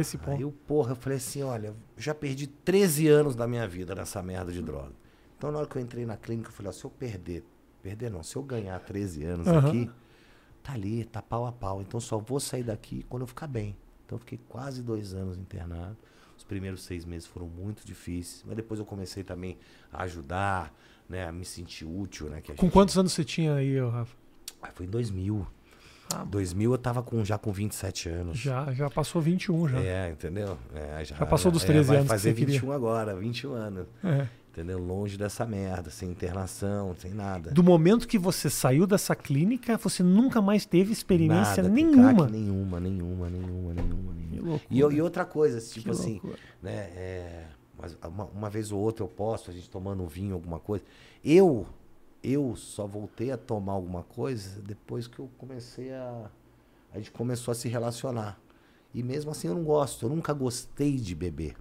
Esse ponto. Aí eu, porra, eu falei assim, olha, já perdi 13 anos da minha vida nessa merda de droga. Então na hora que eu entrei na clínica, eu falei, ó, se eu perder, perder não, se eu ganhar 13 anos Aham. aqui, tá ali, tá pau a pau. Então só vou sair daqui quando eu ficar bem. Então eu fiquei quase dois anos internado. Os primeiros seis meses foram muito difíceis, mas depois eu comecei também a ajudar, né, a me sentir útil, né? Com gente- quantos anos você tinha aí, Rafa? Ah, foi em 2000. Ah, 2000 eu tava com, já com 27 anos. já, já passou 21 já. É, entendeu? É, já, Já passou dos 13 vai anos que fazer você queria. 21 agora, 21 anos. É. Entendeu? Longe dessa merda, sem internação, sem nada. Do momento que você saiu dessa clínica, você nunca mais teve experiência Nada, nenhuma. nenhuma, nenhuma, nenhuma, nenhuma, Que nenhuma. E, e outra coisa, tipo Que assim, loucura. né? é, mas uma, uma vez ou outra eu posto, a gente tomando um vinho, alguma coisa. Eu, eu só voltei a tomar alguma coisa depois que eu comecei a. A gente começou a se relacionar. E mesmo assim eu não gosto, eu nunca gostei de beber.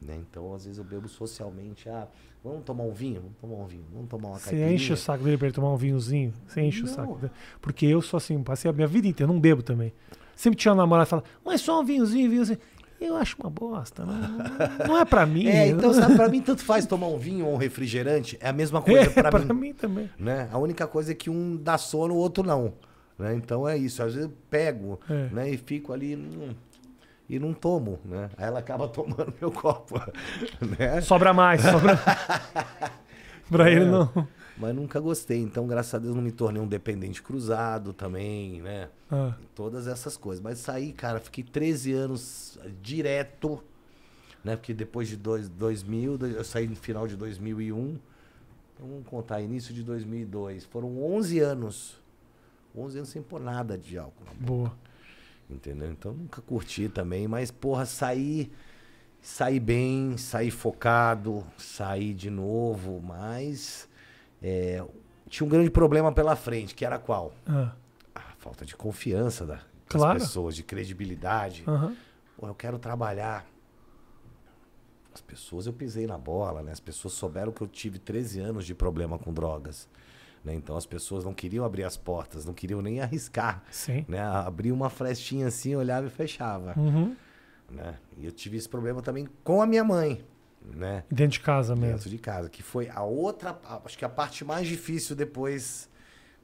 Né? Então, às vezes eu bebo socialmente. Ah, vamos tomar um vinho? Vamos tomar um vinho, vamos tomar uma Você caipirinha. enche o saco dele pra ele tomar um vinhozinho? Você enche o Não. saco dele. Porque eu sou assim, passei a minha vida inteira, não bebo também. Sempre tinha uma namorada que fala, mas só um vinhozinho, vinhozinho. Eu acho uma bosta, não, não é pra mim. É, então, sabe, pra mim tanto faz tomar um vinho ou um refrigerante, é a mesma coisa É, pra, pra mim. mim também. né? A única coisa é que um dá sono, o outro não. Né? Então é isso. Às vezes eu pego É. né? e fico ali hum, e não tomo. Né? Aí ela acaba tomando meu copo. Né? Sobra mais, sobra. pra ele É. não. Mas nunca gostei. Então, graças a Deus, não me tornei um dependente cruzado também, né? Ah, Todas essas coisas. Mas saí, cara, fiquei 13 anos direto, né? Porque depois de dois, 2000, eu saí no final de 2001. Então vamos contar, início de 2002. Foram 11 anos. 11 anos sem pôr nada de álcool. na boca, boa. Entendeu? Então nunca curti também, mas porra, saí saí bem, saí focado, saí de novo, mas é, tinha um grande problema pela frente, que era qual? Ah, A falta de confiança da, das Claro. pessoas, de credibilidade. aham. Pô, eu quero trabalhar. As pessoas, eu pisei na bola, né? As pessoas souberam que eu tive 13 anos de problema com drogas. Né? Então as pessoas não queriam abrir as portas, não queriam nem arriscar. Sim. Né? Abria uma frestinha assim, olhava e fechava. Uhum. Né? E eu tive esse problema também com a minha mãe. Né? Dentro de casa mesmo. Dentro de casa. Que foi a outra, acho que a parte mais difícil depois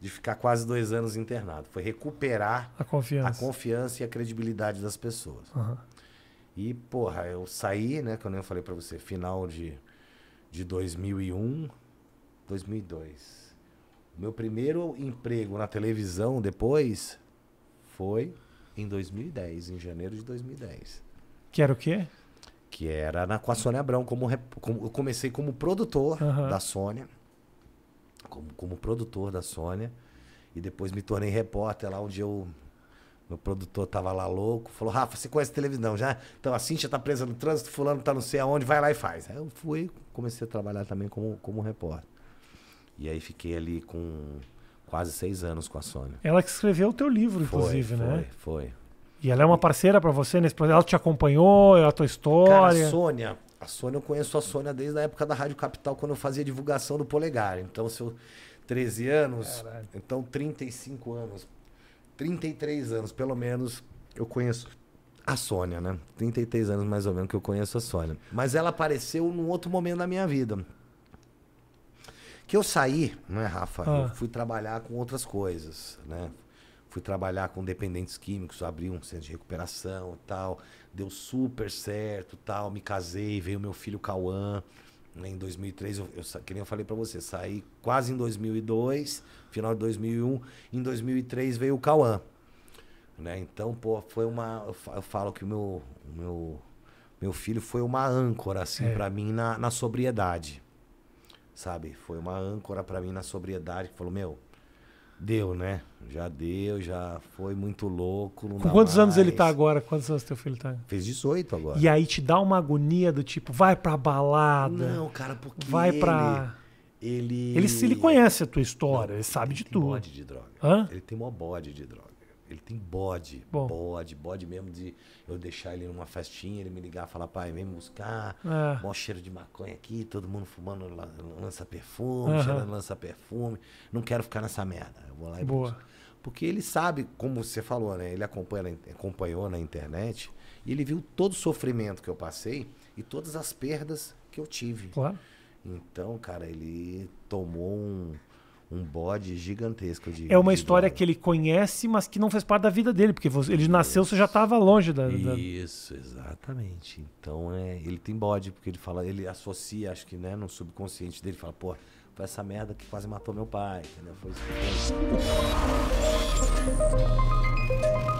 de ficar quase dois anos internado. Foi recuperar A confiança. a confiança e a credibilidade das pessoas. Aham. E, porra, eu saí, né, que eu nem falei pra você, final de, de 2001, 2002. Meu primeiro emprego na televisão depois foi em 2010, em janeiro de 2010. Que era o quê? Que era na, com a Sônia Abrão. Como, eu comecei como produtor Aham. da Sônia. Como, como produtor da Sônia. E depois me tornei repórter lá onde eu. Meu produtor tava lá louco, falou: Rafa, você conhece televisão já? Então a Cintia tá presa no trânsito, fulano tá não sei aonde, vai lá e faz. Aí eu fui, comecei a trabalhar também como, como repórter. E aí fiquei ali com quase seis anos com a Sônia. Ela que escreveu o teu livro, Foi, inclusive, foi, né? Foi. E ela é uma parceira pra você nesse projeto. Ela te acompanhou, é a tua Cara, história. a Sônia, a Sônia, eu conheço a Sônia desde a época da Rádio Capital, quando eu fazia divulgação do Polegar. Então, se eu 13 anos, Caralho. então 35 anos, 33 anos, pelo menos, eu conheço a Sônia, né? 33 anos mais ou menos que eu conheço a Sônia. Mas ela apareceu num outro momento da minha vida. Que eu saí, né, Rafa? Ah. Eu fui trabalhar com outras coisas, né? Fui trabalhar com dependentes químicos, abri um centro de recuperação e tal. Deu super certo tal. Me casei, veio meu filho Cauã. né, Em 2003, eu, eu, que nem eu falei pra você, saí quase em 2002, final de 2001. Em 2003 veio o Cauã. Né? Então, pô, foi uma. Eu fa- eu falo que o meu, meu, meu filho foi uma âncora, assim, É. pra mim na, na sobriedade. Sabe? Foi uma âncora pra mim na sobriedade, que falou, meu, deu, né? Já deu, já foi muito louco. Não Com quantos anos ele mais. tá agora? Quantos anos teu filho tá? Fez 18 agora. E aí te dá uma agonia do tipo, vai pra balada, Não, cara, porque vai ele, pra. Ele, Ele, ele conhece a tua história, ele sabe ele de tem tudo. bode de droga. Hã? Ele tem mó bode de droga. Ele tem bode, Bom. bode, bode mesmo de eu deixar ele numa festinha, ele me ligar e falar, pai, vem me buscar. É. Mó cheiro de maconha aqui, todo mundo fumando la- lança-perfume, Aham. cheirando lança-perfume. Não quero ficar nessa merda. Eu vou lá e Boa. busco. Porque ele sabe, como você falou, né? Ele acompanha, acompanhou na internet e ele viu todo o sofrimento que eu passei e todas as perdas que eu tive. Claro. Então, cara, ele tomou um, um bode gigantesco de. É uma de história bola. que ele conhece, mas que não fez parte da vida dele, porque você- ele nasceu, você já estava longe da, da- Isso, exatamente. Então é, ele tem bode, porque ele fala, ele associa, acho que né, no subconsciente dele, fala, pô, foi essa merda que quase matou meu pai, entendeu? Foi isso que